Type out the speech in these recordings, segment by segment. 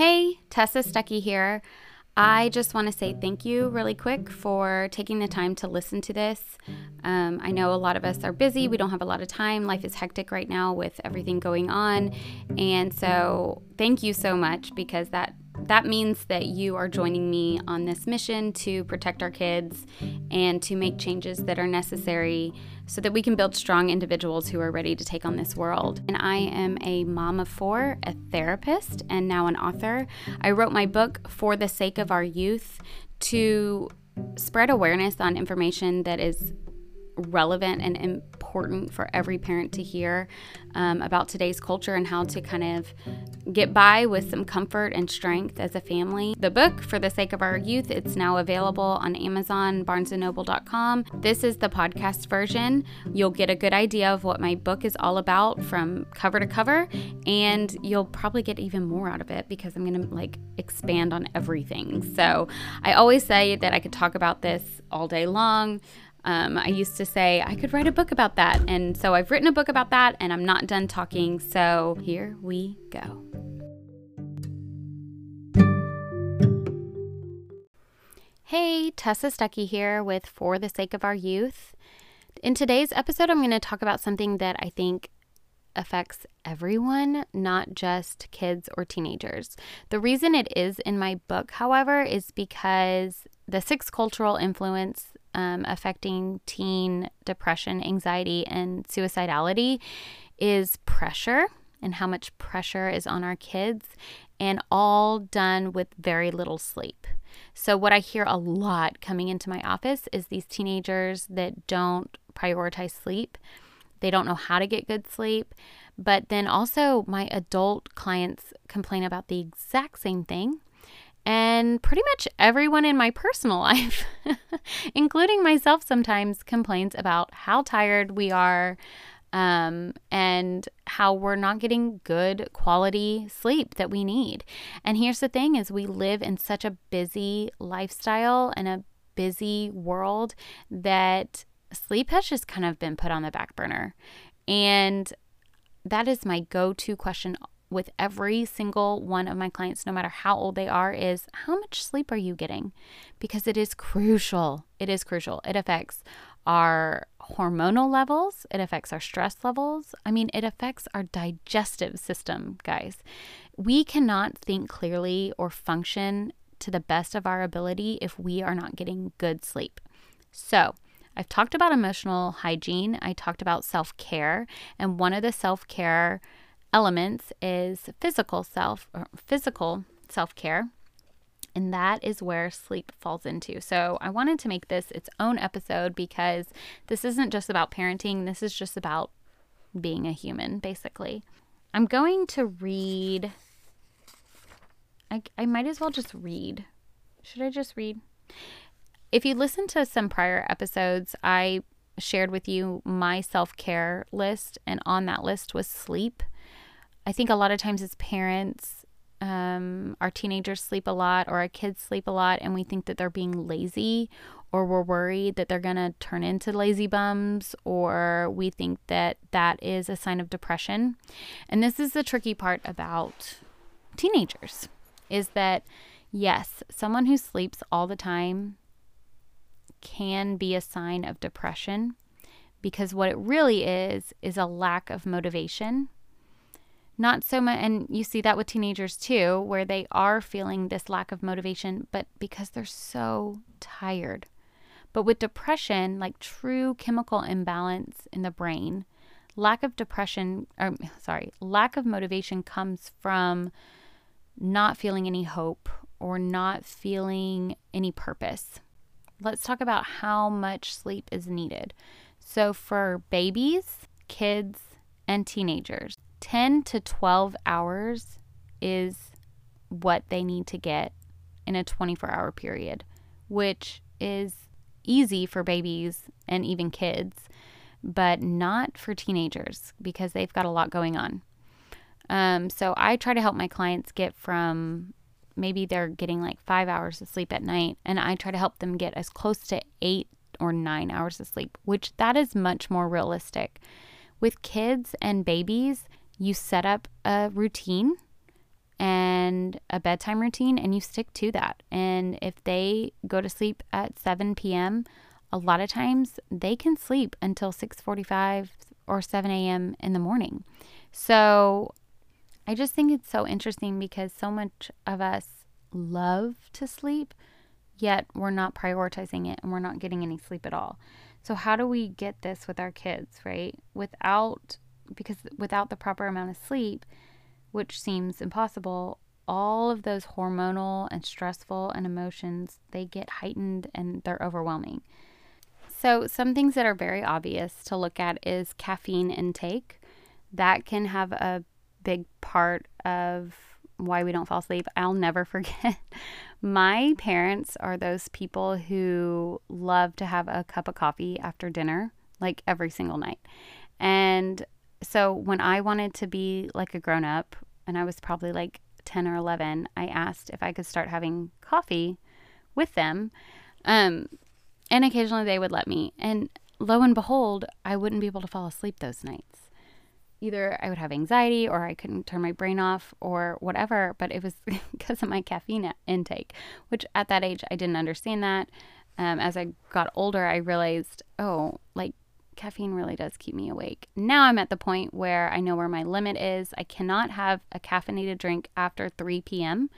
Hey, Tessa Stuckey here. I just want to say thank you really quick for taking the time to listen to this. Um, I know a lot of us are busy, we don't have a lot of time. Life is hectic right now with everything going on. And so, thank you so much because that that means that you are joining me on this mission to protect our kids and to make changes that are necessary so that we can build strong individuals who are ready to take on this world. And I am a mom of four, a therapist, and now an author. I wrote my book for the sake of our youth to spread awareness on information that is relevant and important for every parent to hear um, about today's culture and how to kind of get by with some comfort and strength as a family. The book, For the Sake of Our Youth, it's now available on Amazon, barnesandnoble.com. This is the podcast version. You'll get a good idea of what my book is all about from cover to cover, and you'll probably get even more out of it because I'm going to like expand on everything. So I always say that I could talk about this all day long. Um, I used to say I could write a book about that. And so I've written a book about that and I'm not done talking. So here we go. Hey, Tessa Stuckey here with For the Sake of Our Youth. In today's episode, I'm going to talk about something that I think affects everyone, not just kids or teenagers. The reason it is in my book, however, is because the six cultural influence um, affecting teen depression, anxiety, and suicidality is pressure and how much pressure is on our kids, and all done with very little sleep. So, what I hear a lot coming into my office is these teenagers that don't prioritize sleep. They don't know how to get good sleep. But then also, my adult clients complain about the exact same thing. And pretty much everyone in my personal life, including myself, sometimes complains about how tired we are um, and how we're not getting good quality sleep that we need. And here's the thing is we live in such a busy lifestyle and a busy world that sleep has just kind of been put on the back burner. And that is my go-to question with every single one of my clients, no matter how old they are, is how much sleep are you getting? Because it is crucial. It is crucial. It affects our hormonal levels, it affects our stress levels. I mean, it affects our digestive system, guys. We cannot think clearly or function to the best of our ability if we are not getting good sleep. So, I've talked about emotional hygiene, I talked about self care, and one of the self care elements is physical self or physical self-care and that is where sleep falls into. So, I wanted to make this its own episode because this isn't just about parenting, this is just about being a human, basically. I'm going to read. I, I might as well just read. Should I just read? If you listen to some prior episodes, I shared with you my self care list, and on that list was sleep. I think a lot of times as parents, um, our teenagers sleep a lot or our kids sleep a lot, and we think that they're being lazy, or we're worried that they're going to turn into lazy bums, or we think that that is a sign of depression. And this is the tricky part about teenagers is that, yes, someone who sleeps all the time can be a sign of depression because what it really is is a lack of motivation not so much, and you see that with teenagers too, where they are feeling this lack of motivation, but because they're so tired. But with depression, like true chemical imbalance in the brain, lack of depression, or sorry, lack of motivation comes from not feeling any hope or not feeling any purpose. Let's talk about how much sleep is needed. So, for babies, kids, and teenagers, 10 to 12 hours is what they need to get in a 24 hour period, which is easy for babies and even kids, but not for teenagers because they've got a lot going on. Um, so I try to help my clients get from maybe they're getting like five hours of sleep at night, and I try to help them get as close to eight or nine hours of sleep, which that is much more realistic. With kids and babies, you set up a routine and a bedtime routine and you stick to that. And if they go to sleep at 7 p.m., a lot of times they can sleep until 6:45 or 7 a.m. in the morning. So I just think it's so interesting because so much of us love to sleep, yet we're not prioritizing it and we're not getting any sleep at all. So how do we get this with our kids, right? Without because without the proper amount of sleep, which seems impossible, all of those hormonal and stressful and emotions, they get heightened and they're overwhelming. So, some things that are very obvious to look at is caffeine intake. That can have a big part of why we don't fall asleep. I'll never forget. My parents are those people who love to have a cup of coffee after dinner, like every single night. And so when I wanted to be like a grown up, and I was probably like 10 or 11, I asked if I could start having coffee with them. Um, and occasionally they would let me. And lo and behold, I wouldn't be able to fall asleep those nights. Either I would have anxiety or I couldn't turn my brain off or whatever, but it was because of my caffeine intake, which at that age I didn't understand that. Um, as I got older, I realized, oh, like caffeine really does keep me awake. Now I'm at the point where I know where my limit is. I cannot have a caffeinated drink after 3 p.m.,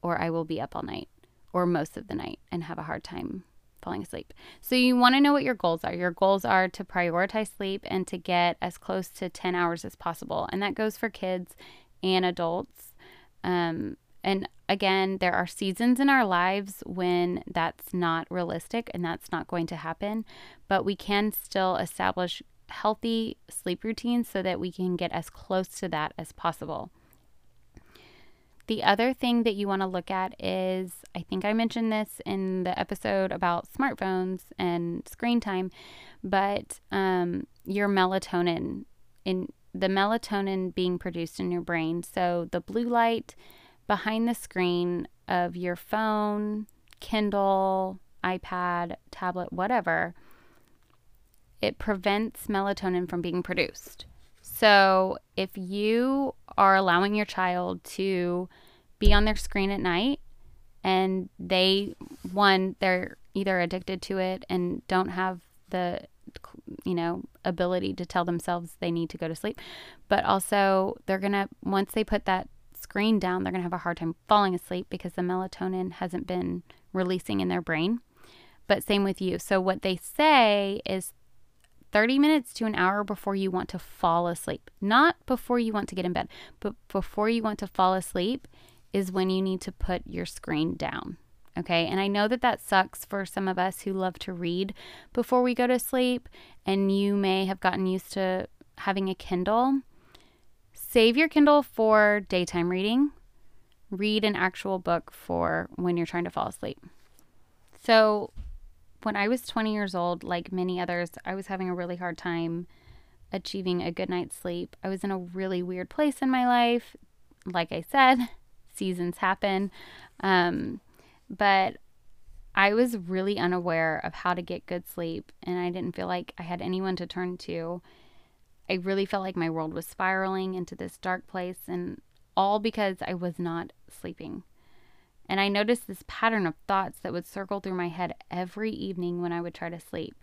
or I will be up all night or most of the night and have a hard time falling asleep. So you want to know what your goals are. Your goals are to prioritize sleep and to get as close to 10 hours as possible. And that goes for kids and adults. Um, and again, there are seasons in our lives when that's not realistic and that's not going to happen, but we can still establish healthy sleep routines so that we can get as close to that as possible. The other thing that you want to look at is I think I mentioned this in the episode about smartphones and screen time, but um, your melatonin, in the melatonin being produced in your brain. So the blue light behind the screen of your phone, Kindle, iPad, tablet, whatever, it prevents melatonin from being produced. So if you are allowing your child to be on their screen at night and they, one, they're either addicted to it and don't have the, you know, ability to tell themselves they need to go to sleep, but also they're going to, once they put that screen down, they're going to have a hard time falling asleep because the melatonin hasn't been releasing in their brain. But same with you. So, what they say is 30 minutes to an hour before you want to fall asleep. Not before you want to get in bed, but before you want to fall asleep is when you need to put your screen down. Okay. And I know that that sucks for some of us who love to read before we go to sleep. And you may have gotten used to having a Kindle. Save your Kindle for daytime reading. Read an actual book for when you're trying to fall asleep. So, when I was 20 years old, like many others, I was having a really hard time achieving a good night's sleep. I was in a really weird place in my life. Like I said, seasons happen. Um, but I was really unaware of how to get good sleep, and I didn't feel like I had anyone to turn to. I really felt like my world was spiraling into this dark place, and all because I was not sleeping. And I noticed this pattern of thoughts that would circle through my head every evening when I would try to sleep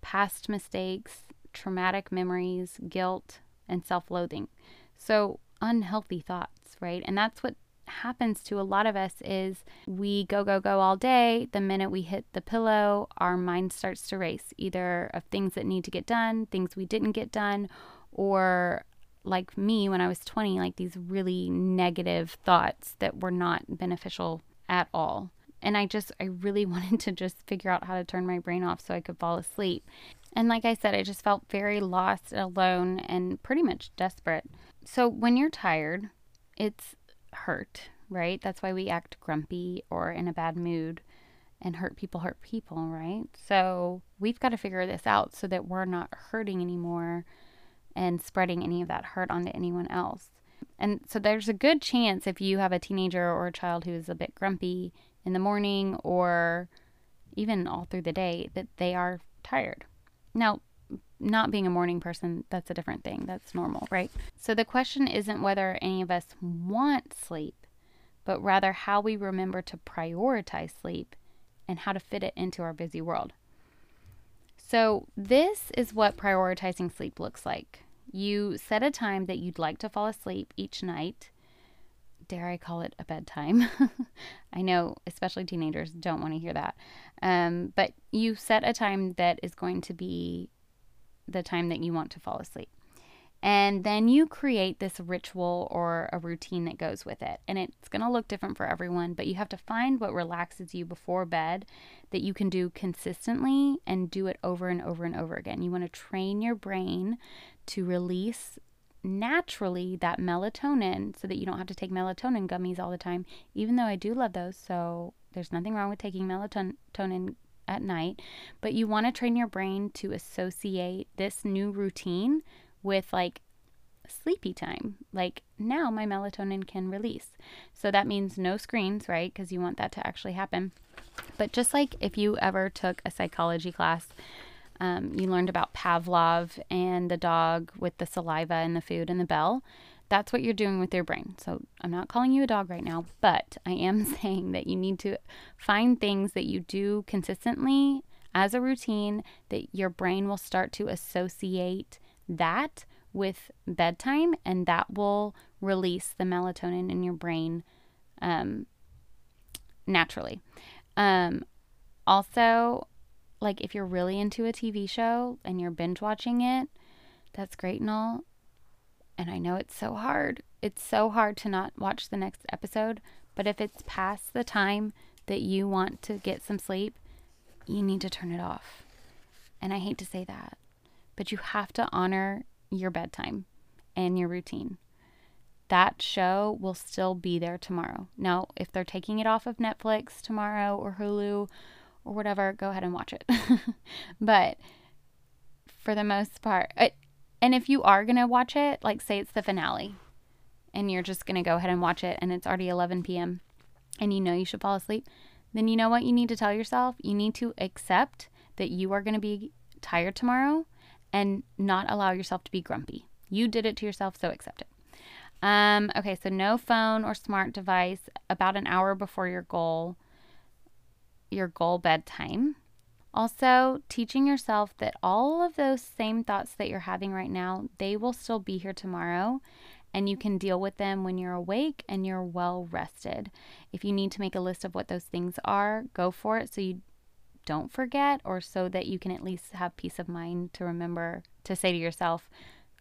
past mistakes, traumatic memories, guilt, and self loathing. So, unhealthy thoughts, right? And that's what happens to a lot of us is we go go go all day the minute we hit the pillow our mind starts to race either of things that need to get done things we didn't get done or like me when I was 20, like these really negative thoughts that were not beneficial at all. And I just, I really wanted to just figure out how to turn my brain off so I could fall asleep. And like I said, I just felt very lost, alone, and pretty much desperate. So when you're tired, it's hurt, right? That's why we act grumpy or in a bad mood. And hurt people hurt people, right? So we've got to figure this out so that we're not hurting anymore and spreading any of that hurt onto anyone else. And so there's a good chance if you have a teenager or a child who is a bit grumpy in the morning or even all through the day that they are tired. Now, not being a morning person, that's a different thing. That's normal, right? So the question isn't whether any of us want sleep, but rather how we remember to prioritize sleep and how to fit it into our busy world. So, this is what prioritizing sleep looks like. You set a time that you'd like to fall asleep each night. Dare I call it a bedtime? I know, especially teenagers don't want to hear that. Um, but you set a time that is going to be the time that you want to fall asleep. And then you create this ritual or a routine that goes with it. And it's going to look different for everyone, but you have to find what relaxes you before bed that you can do consistently and do it over and over and over again. You want to train your brain to release naturally that melatonin so that you don't have to take melatonin gummies all the time, even though I do love those. So there's nothing wrong with taking melatonin at night. But you want to train your brain to associate this new routine with like sleepy time. Like now my melatonin can release. So that means no screens, right? Because you want that to actually happen. But just like if you ever took a psychology class, um, you learned about Pavlov and the dog with the saliva and the food and the bell. That's what you're doing with your brain. So I'm not calling you a dog right now, but I am saying that you need to find things that you do consistently as a routine that your brain will start to associate that with bedtime, and that will release the melatonin in your brain um, naturally. Um, also, like if you're really into a TV show and you're binge watching it, that's great and all. And I know it's so hard. It's so hard to not watch the next episode. But if it's past the time that you want to get some sleep, you need to turn it off. And I hate to say that but you have to honor your bedtime and your routine. That show will still be there tomorrow. Now, if they're taking it off of Netflix tomorrow or Hulu or whatever, go ahead and watch it. but for the most part, it, and if you are going to watch it, like say it's the finale and you're just going to go ahead and watch it and it's already 11 p.m. and you know you should fall asleep, then you know what you need to tell yourself? You need to accept that you are going to be tired tomorrow and not allow yourself to be grumpy. You did it to yourself, so accept it. Um, okay, so no phone or smart device about an hour before your goal, your goal bedtime. Also, teaching yourself that all of those same thoughts that you're having right now, they will still be here tomorrow and you can deal with them when you're awake and you're well rested. If you need to make a list of what those things are, go for it so you don't forget or so that you can at least have peace of mind to remember to say to yourself,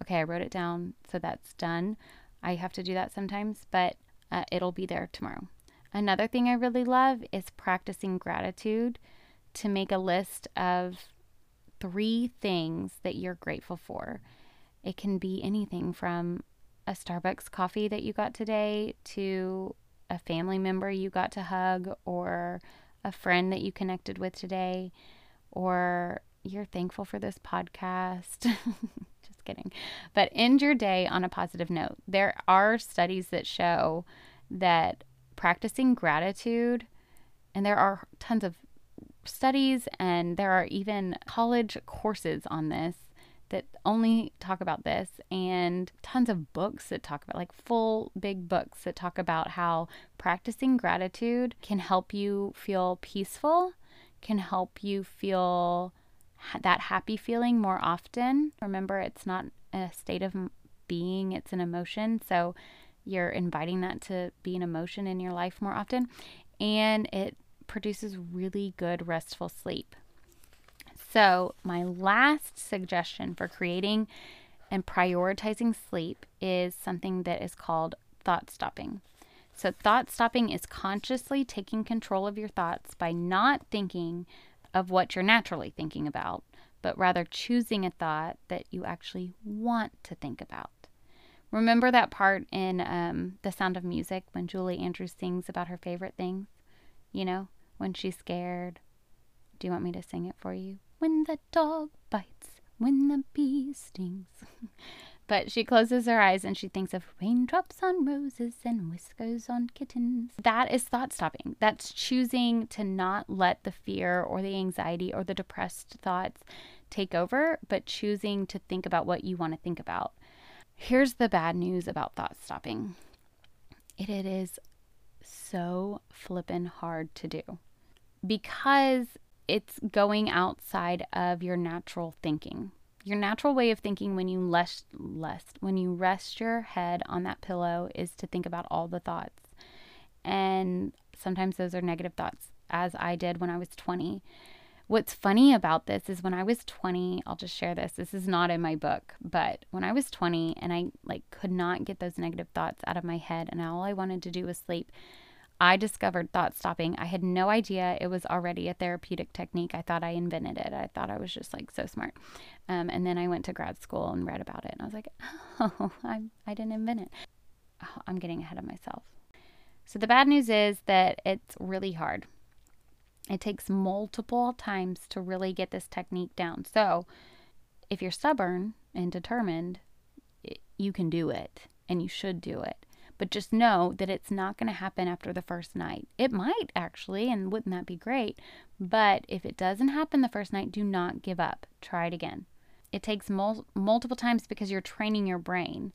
okay, I wrote it down, so that's done. I have to do that sometimes, but uh, it'll be there tomorrow. Another thing I really love is practicing gratitude to make a list of three things that you're grateful for. It can be anything from a Starbucks coffee that you got today to a family member you got to hug or a friend that you connected with today, or you're thankful for this podcast. Just kidding. But end your day on a positive note. There are studies that show that practicing gratitude, and there are tons of studies, and there are even college courses on this that only talk about this and tons of books that talk about like full big books that talk about how practicing gratitude can help you feel peaceful, can help you feel that happy feeling more often. Remember, it's not a state of being, it's an emotion. So you're inviting that to be an emotion in your life more often. And it produces really good restful sleep. So, my last suggestion for creating and prioritizing sleep is something that is called thought stopping. So, thought stopping is consciously taking control of your thoughts by not thinking of what you're naturally thinking about, but rather choosing a thought that you actually want to think about. Remember that part in um, The Sound of Music when Julie Andrews sings about her favorite things? You know, when she's scared. Do you want me to sing it for you? when the dog bites, when the bee stings. but she closes her eyes and she thinks of raindrops on roses and whiskers on kittens. That is thought stopping. That's choosing to not let the fear or the anxiety or the depressed thoughts take over, but choosing to think about what you want to think about. Here's the bad news about thought stopping it, it is so flippin' hard to do because it's going outside of your natural thinking. Your natural way of thinking when you less when you rest your head on that pillow is to think about all the thoughts. And sometimes those are negative thoughts, as I did when I was 20. What's funny about this is when I was 20, I'll just share this. This is not in my book, but when I was 20 and I like could not get those negative thoughts out of my head and all I wanted to do was sleep, I discovered thought stopping. I had no idea it was already a therapeutic technique. I thought I invented it. I thought I was just like so smart. Um, and then I went to grad school and read about it, and I was like, oh, I, I didn't invent it. Oh, I'm getting ahead of myself. So the bad news is that it's really hard. It takes multiple times to really get this technique down. So if you're stubborn and determined, you can do it and you should do it. But just know that it's not going to happen after the first night. It might actually, and wouldn't that be great? But if it doesn't happen the first night, do not give up. Try it again. It takes mul- multiple times because you're training your brain.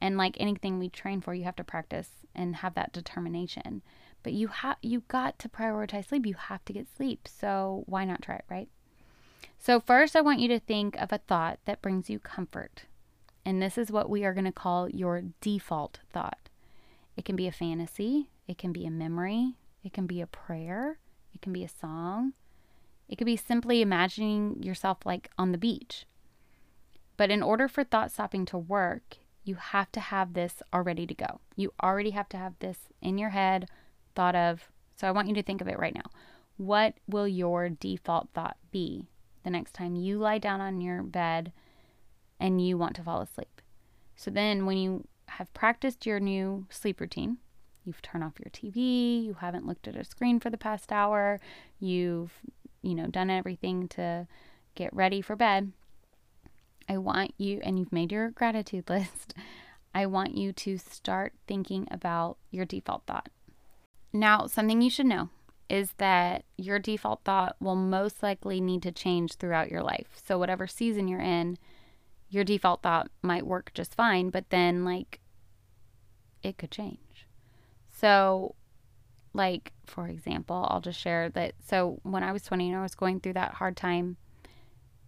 And like anything we train for, you have to practice and have that determination. But you have you got to prioritize sleep. You have to get sleep. So why not try it, right? So first I want you to think of a thought that brings you comfort. And this is what we are going to call your default thought. It can be a fantasy, it can be a memory, it can be a prayer, it can be a song, it could be simply imagining yourself like on the beach. But in order for thought stopping to work, you have to have this already to go. You already have to have this in your head, thought of. So I want you to think of it right now. What will your default thought be the next time you lie down on your bed and you want to fall asleep? So then when you have practiced your new sleep routine. You've turned off your TV, you haven't looked at a screen for the past hour, you've, you know, done everything to get ready for bed. I want you, and you've made your gratitude list. I want you to start thinking about your default thought. Now, something you should know is that your default thought will most likely need to change throughout your life. So, whatever season you're in, your default thought might work just fine, but then like it could change. So, like for example, I'll just share that. So when I was 20 and I was going through that hard time,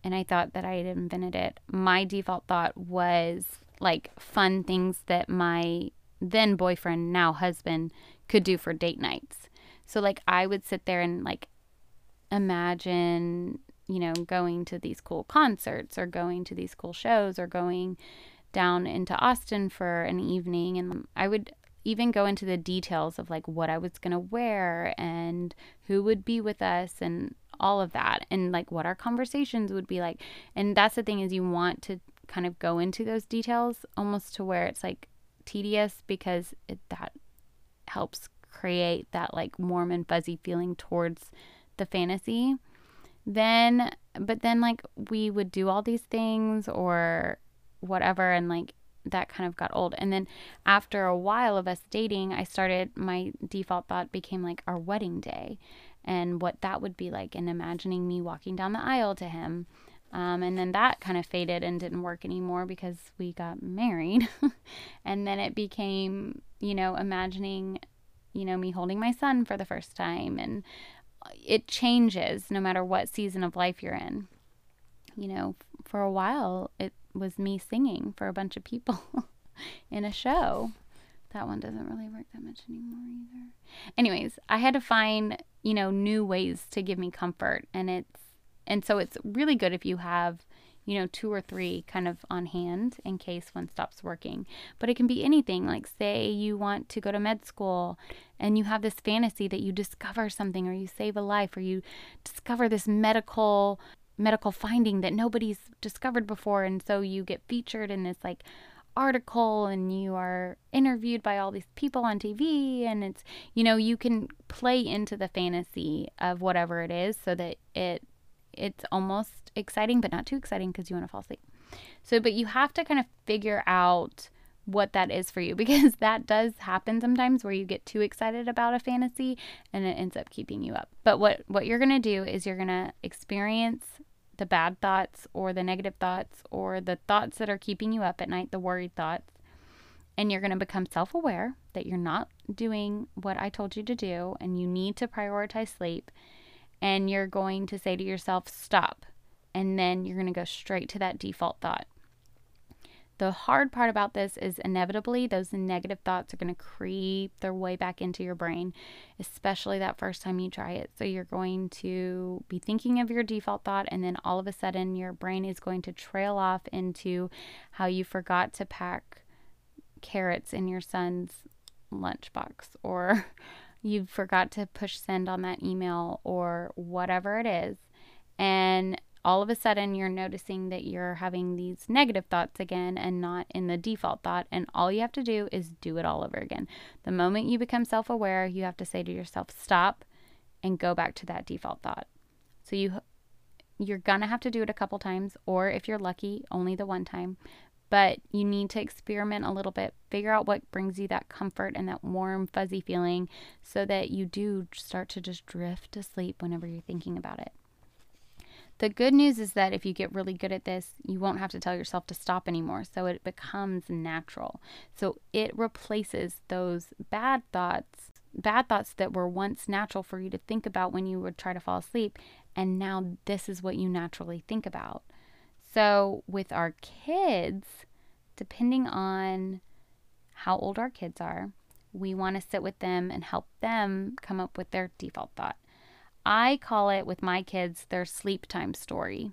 and I thought that I had invented it, my default thought was like fun things that my then boyfriend, now husband, could do for date nights. So like I would sit there and like imagine you know, going to these cool concerts or going to these cool shows or going down into Austin for an evening. And I would even go into the details of like what I was going to wear and who would be with us and all of that and like what our conversations would be like. And that's the thing is you want to kind of go into those details almost to where it's like tedious because it, that helps create that like warm and fuzzy feeling towards the fantasy then but then like we would do all these things or whatever and like that kind of got old. And then after a while of us dating i started my default thought became like our wedding day and what that would be like and imagining me walking down the aisle to him. Um, and then that kind of faded and didn't work anymore because we got married. And then it became you know imagining you know me holding my son for the first time and it changes no matter what season of life you're in. You know, for a while it was me singing for a bunch of people in a show. That one doesn't really work that much anymore either. Anyways, I had to find, you know, new ways to give me comfort and it's and so it's really good if you have you know, two or three kind of on hand in case one stops working. But it can be anything. Like, say you want to go to med school and you have this fantasy that you discover something or you save a life or you discover this medical medical finding that nobody's discovered before and so you get featured in this like article and you are interviewed by all these people on TV and it's you know you can play into the fantasy of whatever it is so that it it's almost exciting, but not too exciting because you want to fall asleep. So, but you have to kind of figure out what that is for you because that does happen sometimes where you get too excited about a fantasy and it ends up keeping you up. But what what you're going to do is you're going to experience the bad thoughts or the negative thoughts or the thoughts that are keeping you up at night, the worried thoughts. And you're going to become self aware that you're not doing what I told you to do and you need to prioritize sleep. And you're going to say to yourself, stop. And then you're going to go straight to that default thought. The hard part about this is inevitably those negative thoughts are going to creep their way back into your brain, especially that first time you try it. So you're going to be thinking of your default thought, and then all of a sudden your brain is going to trail off into how you forgot to pack carrots in your son's lunchbox, or you forgot to push send on that email, or whatever it is. And all of a sudden you're noticing that you're having these negative thoughts again and not in the default thought. And all you have to do is do it all over again. The moment you become self aware, you have to say to yourself, stop and go back to that default thought. So you you're going to have to do it a couple times or if you're lucky, only the one time. But you need to experiment a little bit, figure out what brings you that comfort and that warm, fuzzy feeling so that you do start to just drift to sleep whenever you're thinking about it. The good news is that if you get really good at this, you won't have to tell yourself to stop anymore. So it becomes natural. So it replaces those bad thoughts, bad thoughts that were once natural for you to think about when you would try to fall asleep. And now this is what you naturally think about. So with our kids, depending on how old our kids are, we want to sit with them and help them come up with their default thought. I call it with my kids their sleep time story,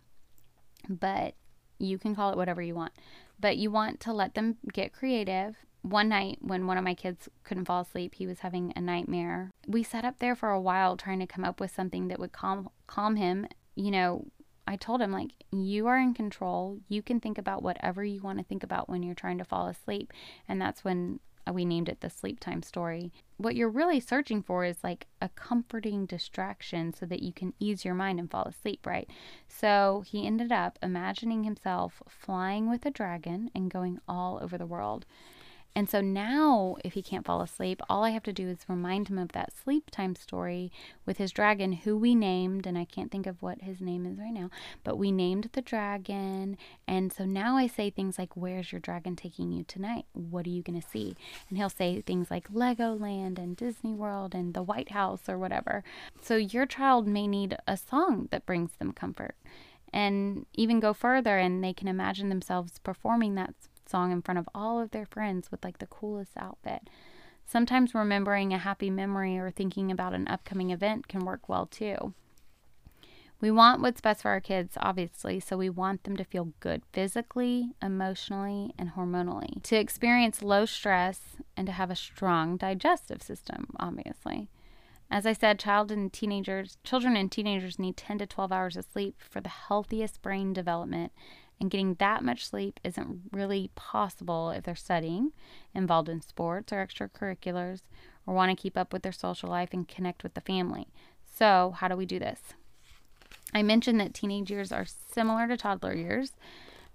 but you can call it whatever you want. But you want to let them get creative. One night, when one of my kids couldn't fall asleep, he was having a nightmare. We sat up there for a while trying to come up with something that would calm calm him. You know, I told him like you are in control. You can think about whatever you want to think about when you're trying to fall asleep, and that's when Uh, we named it the sleep time story. What you're really searching for is like a comforting distraction so that you can ease your mind and fall asleep, right? So he ended up imagining himself flying with a dragon and going all over the world. And so now, if he can't fall asleep, all I have to do is remind him of that sleep time story with his dragon, who we named, and I can't think of what his name is right now, but we named the dragon. And so now I say things like, Where's your dragon taking you tonight? What are you going to see? And he'll say things like Legoland and Disney World and the White House or whatever. So your child may need a song that brings them comfort and even go further and they can imagine themselves performing that song in front of all of their friends with like the coolest outfit. Sometimes remembering a happy memory or thinking about an upcoming event can work well too. We want what's best for our kids, obviously, so we want them to feel good physically, emotionally, and hormonally, to experience low stress, and to have a strong digestive system, obviously. As I said, child and teenagers, children and teenagers need 10 to 12 hours of sleep for the healthiest brain development and getting that much sleep isn't really possible if they're studying, involved in sports or extracurriculars, or want to keep up with their social life and connect with the family. So, how do we do this? I mentioned that teenage years are similar to toddler years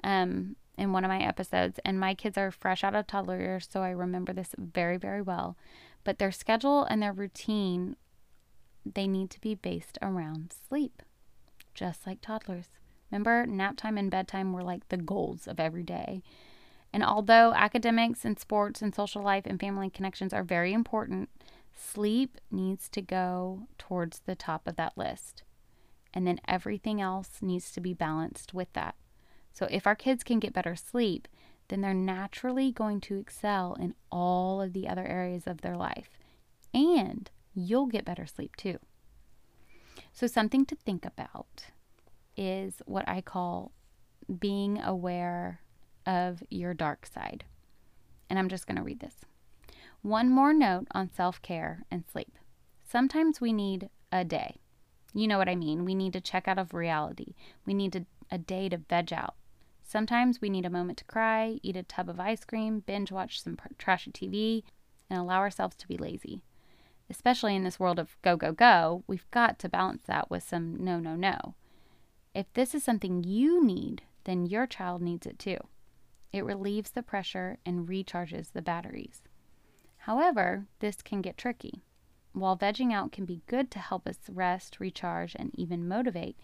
um, in one of my episodes, and my kids are fresh out of toddler years, so I remember this very, very well. But their schedule and their routine, they need to be based around sleep, just like toddlers. Remember, nap time and bedtime were like the goals of every day. And although academics and sports and social life and family connections are very important, sleep needs to go towards the top of that list. And then everything else needs to be balanced with that. So if our kids can get better sleep, then they're naturally going to excel in all of the other areas of their life. And you'll get better sleep too. So, something to think about is what I call being aware of your dark side. And I'm just going to read this. One more note on self care and sleep. Sometimes we need a day. You know what I mean. We need to check out of reality. We need a, a day to veg out. Sometimes we need a moment to cry, eat a tub of ice cream, binge watch some trashy TV, and allow ourselves to be lazy. Especially in this world of go, go, go, we've got to balance that with some no, no, no. If this is something you need, then your child needs it too. It relieves the pressure and recharges the batteries. However, this can get tricky. While vegging out can be good to help us rest, recharge, and even motivate,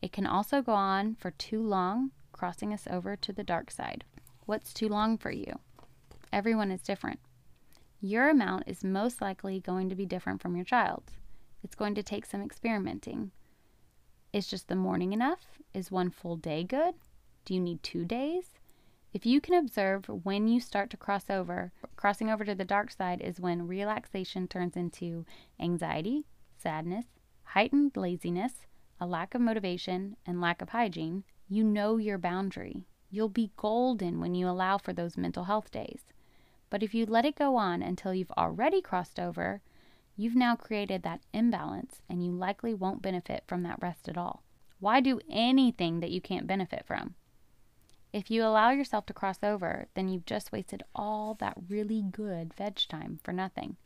it can also go on for too long, crossing us over to the dark side. What's too long for you? Everyone is different. Your amount is most likely going to be different from your child's. It's going to take some experimenting. Is just the morning enough? Is one full day good? Do you need two days? If you can observe when you start to cross over, crossing over to the dark side is when relaxation turns into anxiety, sadness, heightened laziness, a lack of motivation, and lack of hygiene, you know your boundary. You'll be golden when you allow for those mental health days. But if you let it go on until you've already crossed over, you've now created that imbalance and you likely won't benefit from that rest at all. Why do anything that you can't benefit from? If you allow yourself to cross over, then you've just wasted all that really good veg time for nothing.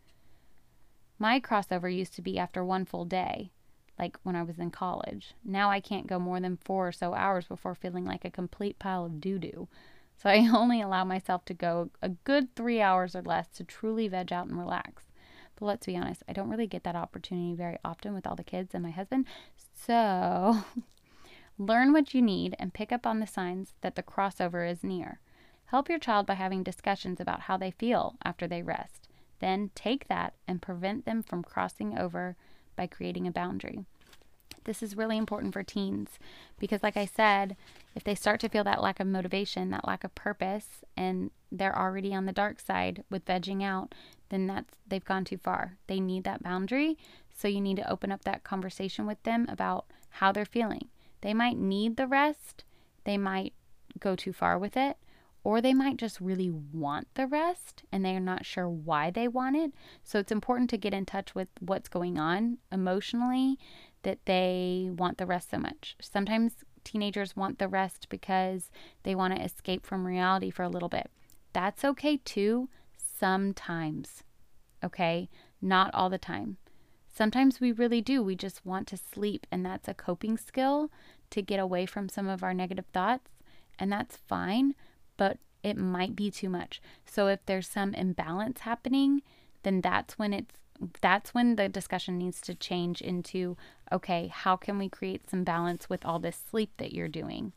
My crossover used to be after one full day, like when I was in college. Now I can't go more than four or so hours before feeling like a complete pile of doo doo. So I only allow myself to go a good three hours or less to truly veg out and relax. But let's be honest, I don't really get that opportunity very often with all the kids and my husband. So Learn what you need and pick up on the signs that the crossover is near. Help your child by having discussions about how they feel after they rest. Then take that and prevent them from crossing over by creating a boundary. This is really important for teens because, like I said, if they start to feel that lack of motivation, that lack of purpose, and they're already on the dark side with vegging out, then that's they've gone too far. They need that boundary. So you need to open up that conversation with them about how they're feeling. They might need the rest, they might go too far with it, or they might just really want the rest and they're not sure why they want it. So it's important to get in touch with what's going on emotionally that they want the rest so much. Sometimes teenagers want the rest because they want to escape from reality for a little bit. That's okay too, sometimes. Okay? Not all the time. Sometimes we really do. We just want to sleep, and that's a coping skill to get away from some of our negative thoughts, and that's fine, but it might be too much. So if there's some imbalance happening, then that's when it's that's when the discussion needs to change into okay, how can we create some balance with all this sleep that you're doing?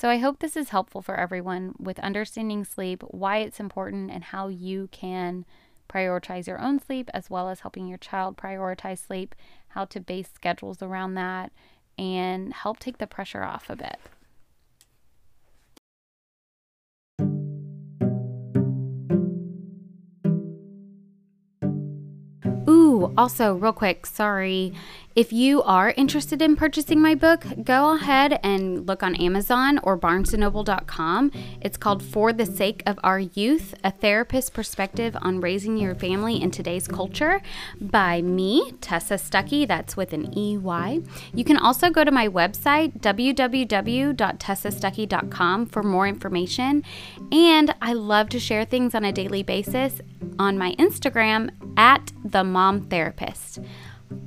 So I hope this is helpful for everyone with understanding sleep, why it's important, and how you can prioritize your own sleep as well as helping your child prioritize sleep, how to base schedules around that, and help take the pressure off a bit. Ooh, also, real quick, sorry. If you are interested in purchasing my book, go ahead and look on Amazon or barnesandnoble.com. It's called For the Sake of Our Youth A Therapist's Perspective on Raising Your Family in Today's Culture by me, Tessa Stuckey. That's with an EY. You can also go to my website, www.tessastuckey.com, for more information. And I love to share things on a daily basis on my Instagram at the Mom Therapist.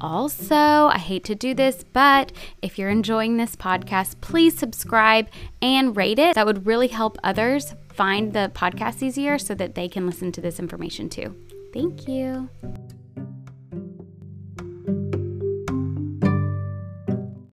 Also, I hate to do this, but if you're enjoying this podcast, please subscribe and rate it. That would really help others find the podcast easier so that they can listen to this information too. Thank you.